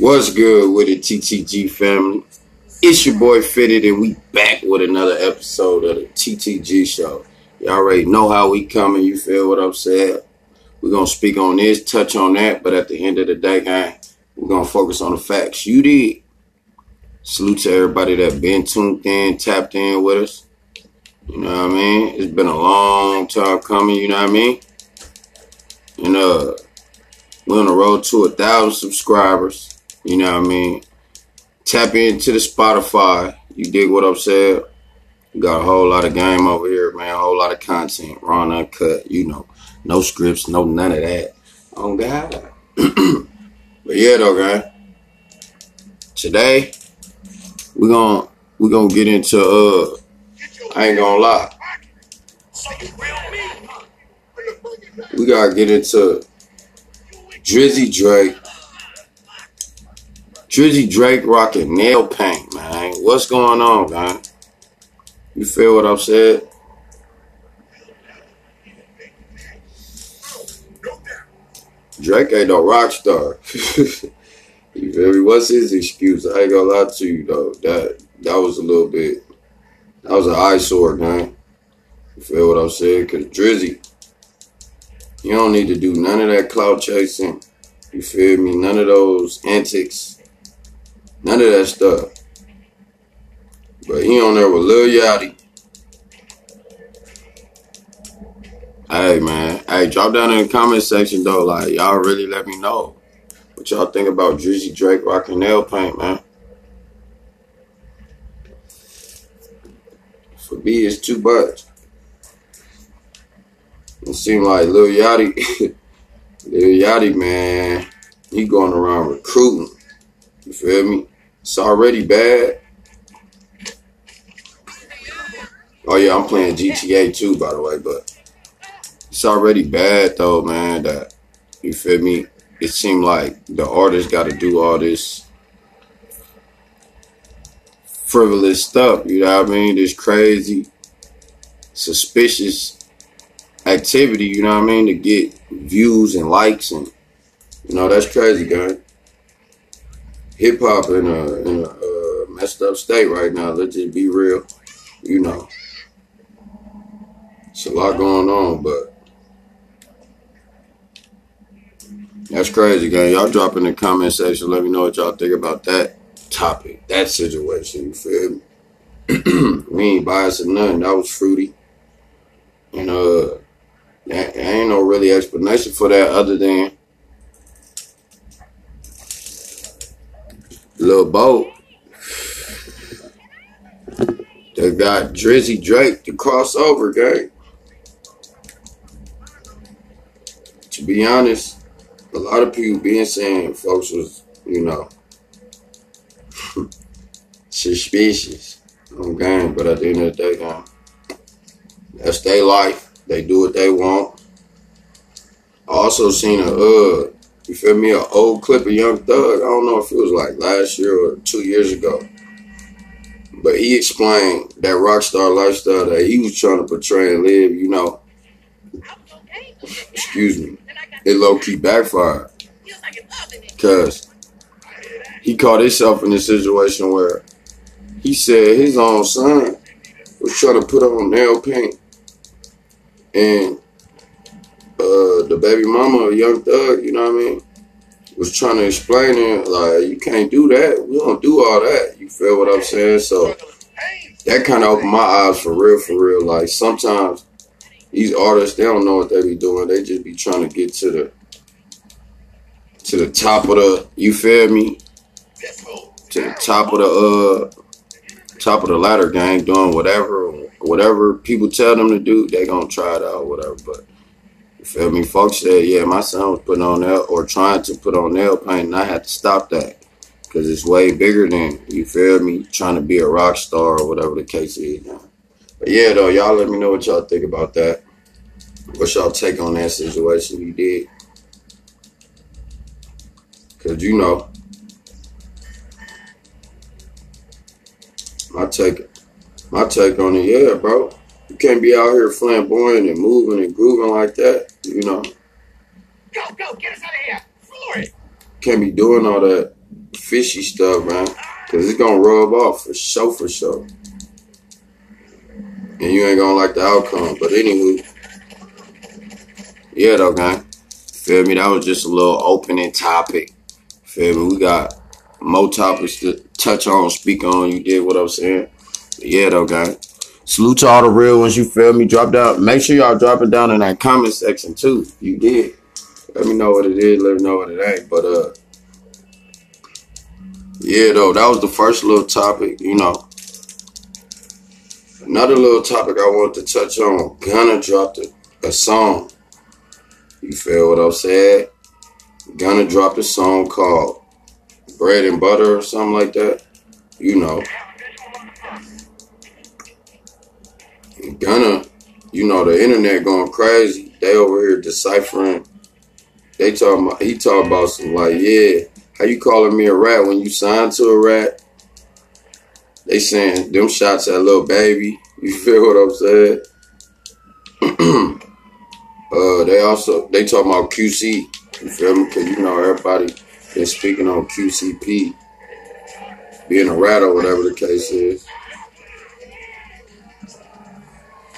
What's good with the TTG family? It's your boy Fitted, and we back with another episode of the TTG show. You already know how we coming. You feel what I'm saying? We're gonna speak on this, touch on that, but at the end of the day, gang, we're gonna focus on the facts. You did. Salute to everybody that been tuned in, tapped in with us. You know what I mean? It's been a long time coming. You know what I mean? And uh, we're on the road to a thousand subscribers. You know what I mean? Tap into the Spotify. You dig what I'm saying? Got a whole lot of game over here, man. A whole lot of content. Raw uncut, you know. No scripts, no none of that. Oh God. but yeah though, guy. Today, we're gonna we're gonna get into uh I ain't gonna lie. We gotta get into Drizzy Drake Drizzy Drake rocking nail paint, man. What's going on, man? You feel what I'm saying? Drake ain't no rock star. you feel me? What's his excuse? I ain't gonna lie to you though. That that was a little bit. That was an eyesore, man. You feel what I'm saying? Cause Drizzy, you don't need to do none of that clout chasing. You feel me? None of those antics None of that stuff. But he on there with Lil Yachty. Hey man, hey, drop down in the comment section though. Like y'all really let me know what y'all think about Drizzy Drake rocking nail paint, man. For me, it's too much. It seems like Lil Yachty, Lil Yachty, man, he going around recruiting. You feel me? It's already bad. Oh yeah, I'm playing GTA too, by the way, but it's already bad though, man. That you feel me? It seemed like the artist got to do all this frivolous stuff. You know what I mean? This crazy, suspicious activity. You know what I mean? To get views and likes and you know that's crazy, guy hip hop in a in a uh, messed up state right now. Let's just be real. You know, it's a lot going on, but that's crazy, guys. Y'all drop in the comment section. Let me know what y'all think about that topic, that situation. You feel me? we ain't biasing nothing. That was fruity. And uh, there ain't no really explanation for that other than Lil Boat. They got Drizzy Drake to cross over, gang. To be honest, a lot of people being saying folks was, you know, suspicious on game, but at the end of the day, gang, that's their life. They do what they want. I also seen a uh you feel me? An old clip of Young Thug. I don't know if it was like last year or two years ago. But he explained that rock star lifestyle that he was trying to portray and live, you know. Excuse me. It low key backfired. Because he caught himself in a situation where he said his own son was trying to put on nail paint. And uh, the baby mama Young Thug, you know what I mean, was trying to explain it like you can't do that. We don't do all that. You feel what I'm saying? So that kind of opened my eyes for real, for real. Like sometimes these artists, they don't know what they be doing. They just be trying to get to the to the top of the. You feel me? To the top of the uh top of the ladder gang, doing whatever whatever people tell them to do. They gonna try it out, whatever. But you feel me? Folks said, yeah, my son was putting on nail or trying to put on nail paint, and I had to stop that because it's way bigger than you feel me trying to be a rock star or whatever the case is. But yeah, though, y'all let me know what y'all think about that. What's y'all take on that situation you did? Cause you know, my take, my take on it, yeah, bro. You can't be out here flamboyant and moving and grooving like that, you know. Go, go, get us out of here. Floor it. Can't be doing all that fishy stuff, man. Cause it's gonna rub off for sure, for sure. And you ain't gonna like the outcome. But anyway. yeah, though, gang. Feel me? That was just a little opening topic. Feel me? We got more topics to touch on, speak on. You did what I was saying. But yeah, though, gang. Salute to all the real ones. You feel me? Drop down. Make sure y'all drop it down in that comment section too. You did. Let me know what it is. Let me know what it ain't. But uh, yeah, though that was the first little topic. You know, another little topic I want to touch on. Gunna dropped a, a song. You feel what I'm saying? Gunna dropped a song called Bread and Butter or something like that. You know. Gunna, you know, the internet going crazy. They over here deciphering they talking about he talk about some like, yeah, how you calling me a rat when you signed to a rat? They saying them shots at Lil Baby. You feel what I'm saying? uh, they also they talking about QC. You feel me? Cause you know everybody is speaking on QCP being a rat or whatever the case is.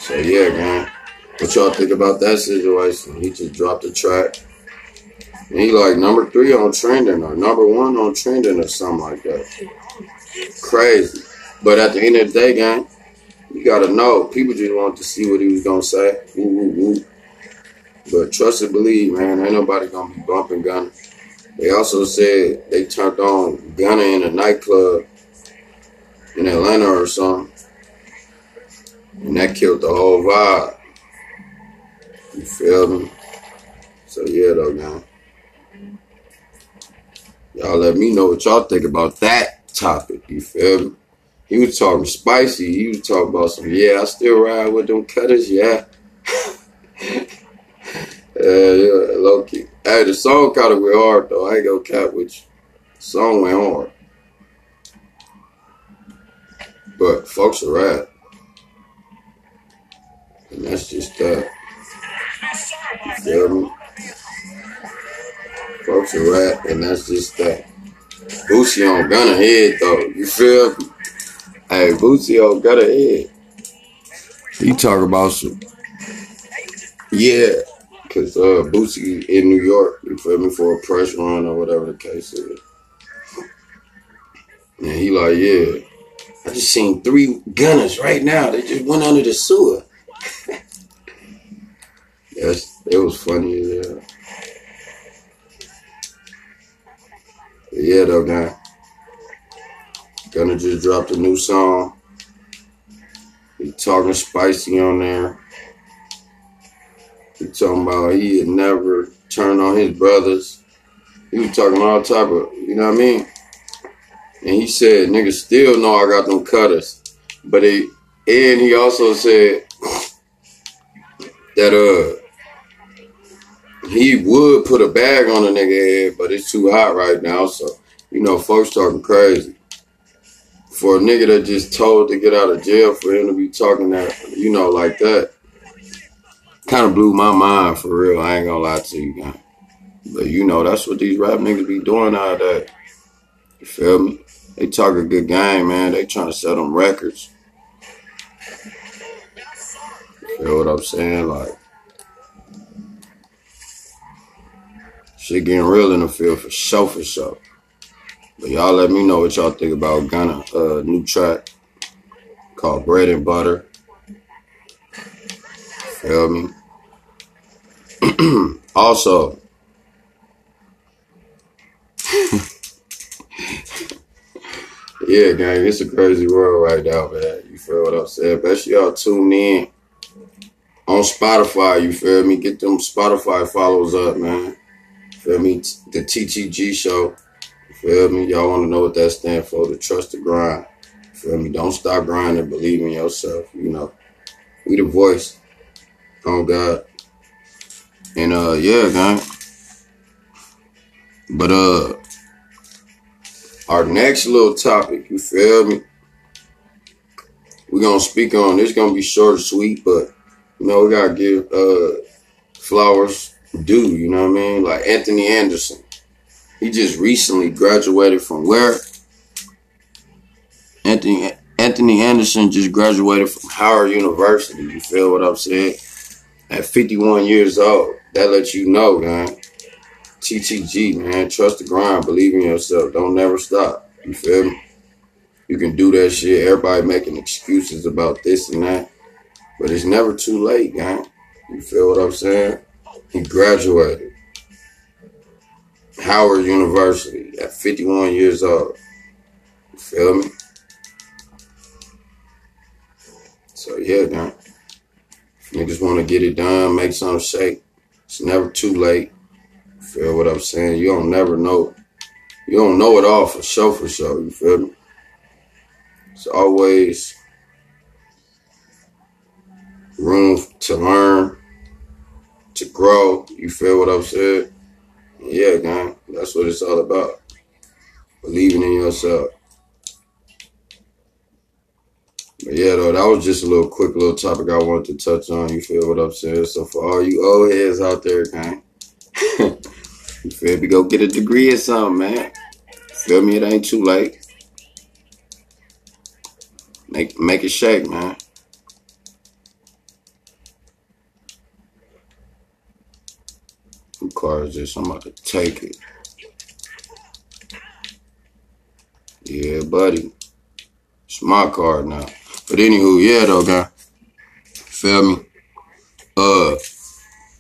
So yeah, man. What y'all think about that situation? He just dropped a track. And he like number three on trending or number one on trending or something like that. Crazy. But at the end of the day, gang, you gotta know. People just want to see what he was gonna say. Woo, woo, woo. But trust and believe, man, ain't nobody gonna be bumping Gunna. They also said they turned on Gunna in a nightclub in Atlanta or something. And that killed the whole vibe. You feel me? So yeah though, man. Y'all let me know what y'all think about that topic. You feel me? He was talking spicy. He was talking about some, yeah, I still ride with them cutters, yeah. yeah, yeah, low key. Hey, the song kind of went hard, though. I ain't gonna cap with you. The song went hard. But folks are rap. And that's just that. Feel me? Folks are rap, and that's just that. Boosie on Gunna head though. You feel me? Hey, Boosie on Gunna head. He talk about some. Yeah, cause uh, Boosie in New York. You feel me for a press run or whatever the case is. And he like, yeah, I just seen three Gunnas right now. They just went under the sewer. yes, it was funny as hell. yeah, though, guy. Gunna just dropped a new song. He talking spicy on there. He talking about he had never turned on his brothers. He was talking all type of, you know what I mean? And he said, niggas still know I got them cutters. But he, and he also said that, uh, he would put a bag on a nigga head, but it's too hot right now. So, you know, folks talking crazy. For a nigga that just told to get out of jail for him to be talking that, you know, like that, kind of blew my mind for real. I ain't gonna lie to you, guys. But you know, that's what these rap niggas be doing nowadays. You feel me? They talk a good game, man. They trying to sell them records. You feel what I'm saying? Like, Shit getting real in the field for sure, for sure. But y'all let me know what y'all think about Gunna uh, new track called Bread and Butter. Feel me? also, yeah, gang, it's a crazy world right now, man. You feel what I'm saying? Bet y'all tune in on Spotify. You feel me? Get them Spotify follows up, man. Feel me? The TTG show. Feel me? Y'all want to know what that stands for? The trust the grind. Feel me? Don't stop grinding. Believe in yourself. You know, we the voice. Oh God. And uh, yeah, gang. But uh, our next little topic, you feel me? We're gonna speak on It's Gonna be short and sweet, but you know we gotta give uh flowers do, you know what I mean? Like Anthony Anderson. He just recently graduated from where? Anthony Anthony Anderson just graduated from Howard University. You feel what I'm saying? At 51 years old. That lets you know, man. TTG, man. Trust the grind. Believe in yourself. Don't never stop. You feel me? You can do that shit. Everybody making excuses about this and that. But it's never too late, gang. You feel what I'm saying? He graduated. Howard University at 51 years old. You feel me? So yeah. If niggas want to get it done, make something shake. It's never too late. Feel what I'm saying? You don't never know. You don't know it all for sure, for sure. You feel me? It's always room to learn, to grow. You feel what I'm saying? Yeah, gang. That's what it's all about. Believing in yourself. But yeah, though, that was just a little quick little topic I wanted to touch on. You feel what I'm saying? So for all you old heads out there, gang, you feel me? Go get a degree or something, man. Feel me? It ain't too late. Make make it shake, man. Who car this? I'm about to take it. Yeah, buddy. It's my car now. But anywho, yeah though, guy. Feel me? Uh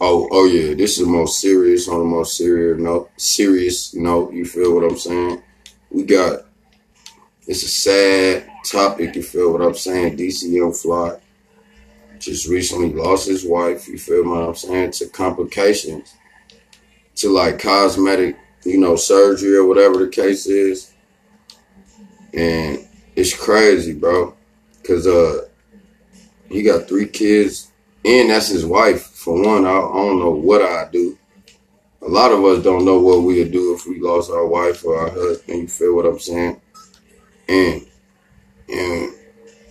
oh oh yeah, this is the most serious on the most serious note serious note, you feel what I'm saying? We got it's a sad topic, you feel what I'm saying? DC Young Fly just recently lost his wife, you feel what I'm saying, to complications, to like cosmetic, you know, surgery or whatever the case is. And it's crazy, bro. Cause uh he got three kids and that's his wife. For one, I, I don't know what I do. A lot of us don't know what we'd do if we lost our wife or our husband. You feel what I'm saying? And and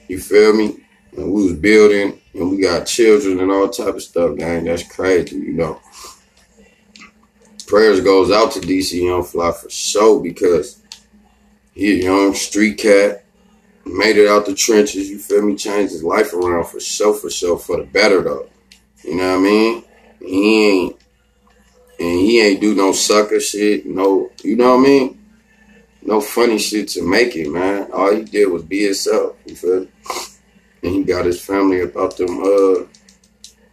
you feel me? And we was building and we got children and all type of stuff, gang. That's crazy, you know. Prayers goes out to DC Young Fly for sure because he a young street cat made it out the trenches, you feel me? Changed his life around for sure, for sure, for the better though. You know what I mean? He ain't and he ain't do no sucker shit, no you know what I mean? No funny shit to make it, man. All he did was be himself, you feel me? And he got his family about them uh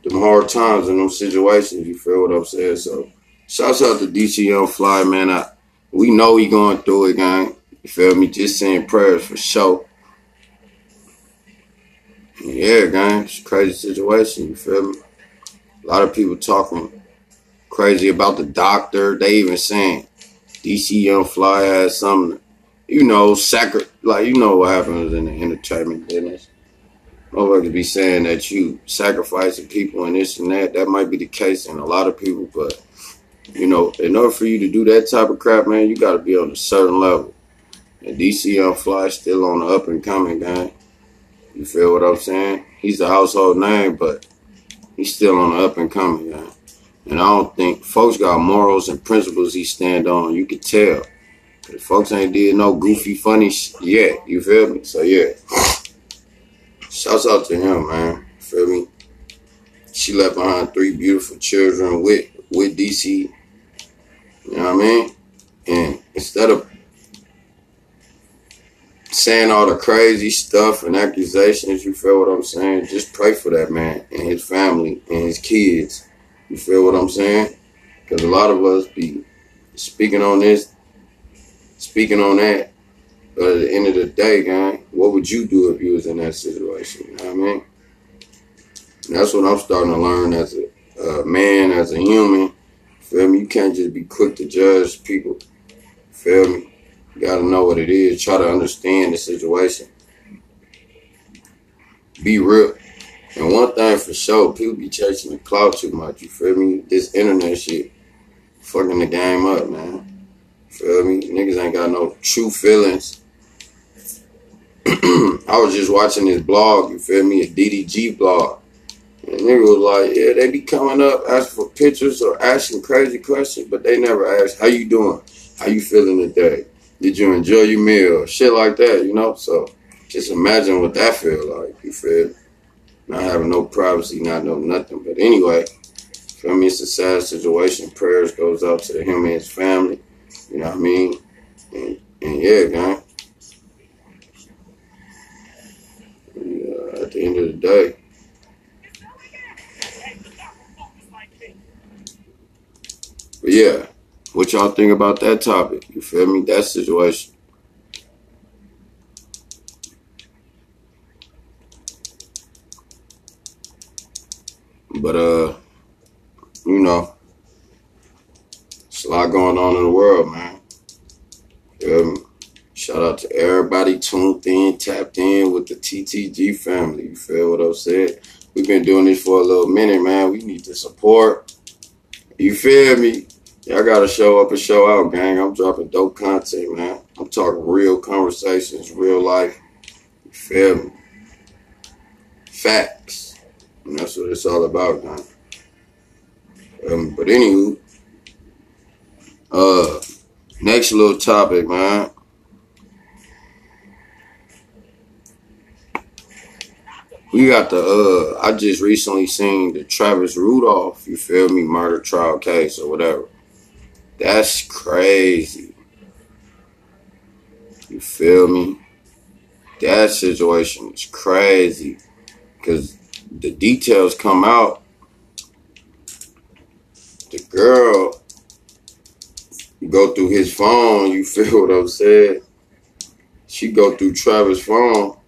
them hard times and them situations, you feel what I'm saying? So shouts out to DC Young Fly, man. I we know he going through it, gang. You feel me? Just saying prayers for sure. Yeah, gang, it's a crazy situation. You feel me? A lot of people talking crazy about the doctor. They even saying DC Young Fly has something, you know, sacred. Like you know what happens in the entertainment business. Nobody be saying that you sacrificing people and this and that. That might be the case in a lot of people, but you know, in order for you to do that type of crap, man, you got to be on a certain level. And DC Young Fly still on the up and coming, gang. You feel what I'm saying? He's a household name, but he's still on the up and coming, man. And I don't think folks got morals and principles he stand on. You can tell. Cause folks ain't did no goofy, funny shit yet. You feel me? So yeah. Shouts out to him, man. Feel me? She left behind three beautiful children with with DC. You know what I mean? And instead of saying all the crazy stuff and accusations, you feel what I'm saying? Just pray for that man and his family and his kids. You feel what I'm saying? Because a lot of us be speaking on this, speaking on that. But at the end of the day, gang, what would you do if you was in that situation? You know what I mean? And that's what I'm starting to learn as a, a man, as a human. Feel me? You can't just be quick to judge people. Feel me? You gotta know what it is. Try to understand the situation. Be real. And one thing for sure, people be chasing the clout too much. You feel me? This internet shit fucking the game up, man. Feel me? Niggas ain't got no true feelings. I was just watching this blog, you feel me? A DDG blog. And nigga was like, yeah, they be coming up asking for pictures or asking crazy questions, but they never ask, how you doing? How you feeling today? Did you enjoy your meal? Shit like that, you know? So just imagine what that feel like. You feel? Not having no privacy, not know nothing. But anyway, feel me? It's a sad situation. Prayers goes out to him and his family. You know what I mean? And, and yeah, man. Yeah, at the end of the day. But yeah, what y'all think about that topic? You feel me? That situation. But uh, you know, it's a lot going on in the world, man. Um, shout out to everybody tuned in, tapped in with the TTG family. You feel what I'm saying? We've been doing this for a little minute, man. We need the support. You feel me? Y'all gotta show up and show out, gang. I'm dropping dope content, man. I'm talking real conversations, real life. You feel me? Facts. And that's what it's all about, man. Um, but anywho, uh, next little topic, man. We got the uh I just recently seen the Travis Rudolph, you feel me, murder trial case or whatever. That's crazy. You feel me? That situation is crazy. Cause the details come out, the girl go through his phone, you feel what I'm saying? She go through Travis' phone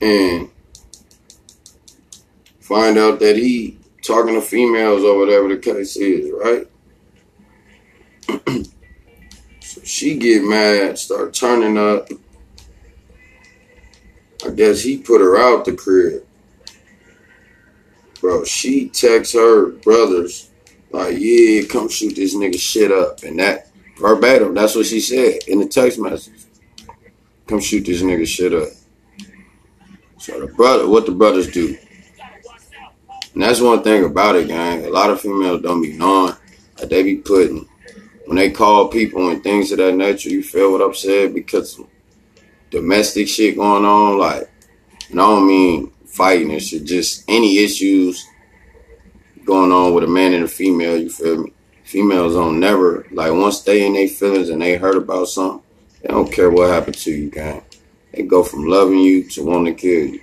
and find out that he talking to females or whatever the case is, right? So she get mad, start turning up. I guess he put her out the crib. Bro, she texts her brothers, like, yeah, come shoot this nigga shit up. And that, verbatim, that's what she said in the text message. Come shoot this nigga shit up. So the brother, what the brothers do. And that's one thing about it, gang. A lot of females don't be knowing they be putting, when they call people and things of that nature, you feel what I'm saying? Because domestic shit going on, like, and I don't mean fighting and shit, just any issues going on with a man and a female, you feel me? Females don't never, like, once they in their feelings and they hurt about something, they don't care what happened to you, gang. They go from loving you to wanting to kill you.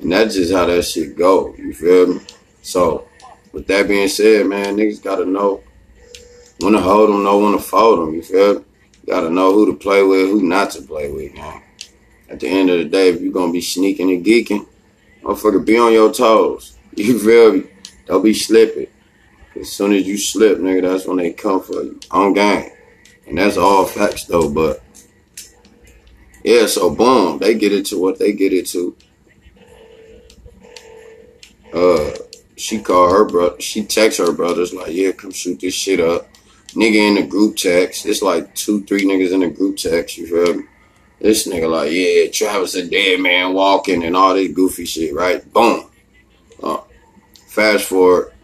And that's just how that shit go, you feel me? So, with that being said, man, niggas gotta know when to hold them, know when to fold them, you feel me? Gotta know who to play with, who not to play with, man. At the end of the day, if you're gonna be sneaking and geeking, motherfucker, be on your toes. You feel me? Don't be slipping. As soon as you slip, nigga, that's when they come for you. On game. And that's all facts though, but yeah, so boom, they get into what they get into. Uh she called her brother she texts her brothers like, yeah, come shoot this shit up. Nigga in the group text. It's like two, three niggas in the group text, you feel me? This nigga like, yeah, Travis a dead man walking and all this goofy shit, right? Boom. Uh, fast forward,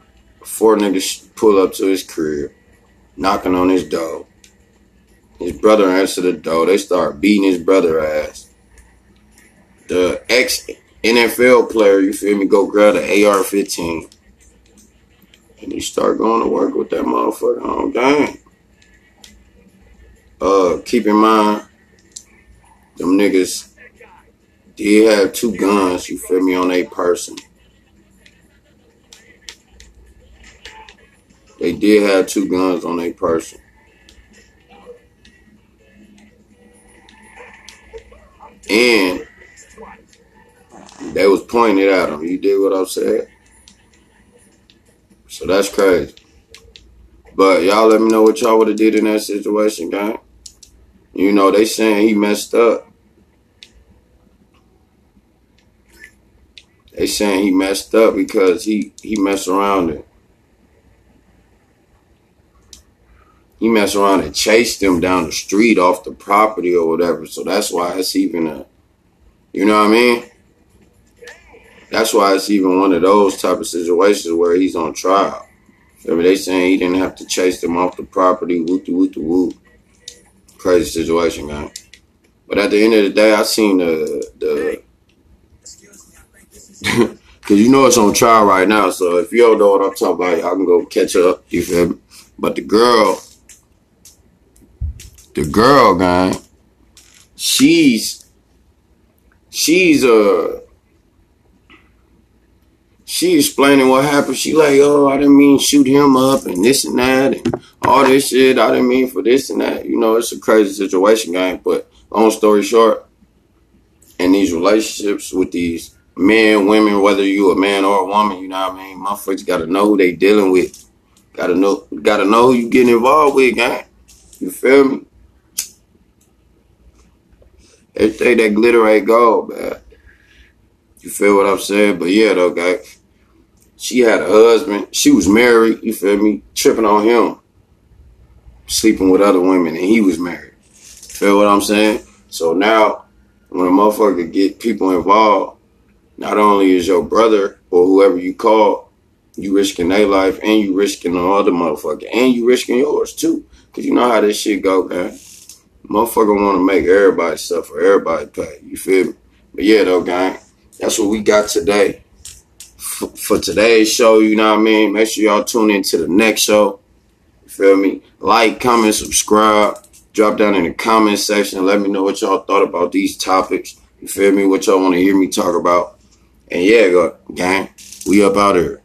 four niggas pull up to his crib, knocking on his door. His brother answered the door. They start beating his brother ass. The ex NFL player, you feel me, go grab the AR-15. And he start going to work with that motherfucker on game. Uh, keep in mind, them niggas did have two guns, you feel me, on a person. They did have two guns on a person. And they was pointed at him. You did what I said? So that's crazy. But y'all let me know what y'all would have did in that situation, gang. You know, they saying he messed up. They saying he messed up because he he messed around and he messed around and chased them down the street off the property or whatever. So that's why it's even a, you know what I mean? That's why it's even one of those type of situations where he's on trial. I mean, they saying he didn't have to chase them off the property, whoop the whoop the whoop. Crazy situation, man. But at the end of the day, I seen the the Cause you know it's on trial right now, so if you don't know what I'm talking about, I can go catch up. You feel me? But the girl, the girl, guy, she's she's uh she explaining what happened. She like, oh, I didn't mean shoot him up and this and that and all this shit. I didn't mean for this and that. You know, it's a crazy situation, gang. But long story short, in these relationships with these men, women, whether you a man or a woman, you know what I mean? Motherfuckers gotta know who they dealing with. Gotta know gotta know who you getting involved with, gang. You feel me? They Everything that glitter ain't gold, man. You feel what I'm saying? But yeah, though, guys. She had a husband. She was married. You feel me? Tripping on him. Sleeping with other women, and he was married. Feel what I'm saying? So now, when a motherfucker get people involved, not only is your brother or whoever you call, you risking their life, and you risking the other motherfucker, and you risking yours too. Cause you know how this shit go, man. Motherfucker want to make everybody suffer, everybody pay. You feel me? But yeah, though, gang, that's what we got today for, today's show. You know what I mean? Make sure y'all tune in to the next show. You feel me? Like, comment, subscribe. Drop down in the comment section. Let me know what y'all thought about these topics. You feel me? What y'all want to hear me talk about. And yeah, gang, we up out here.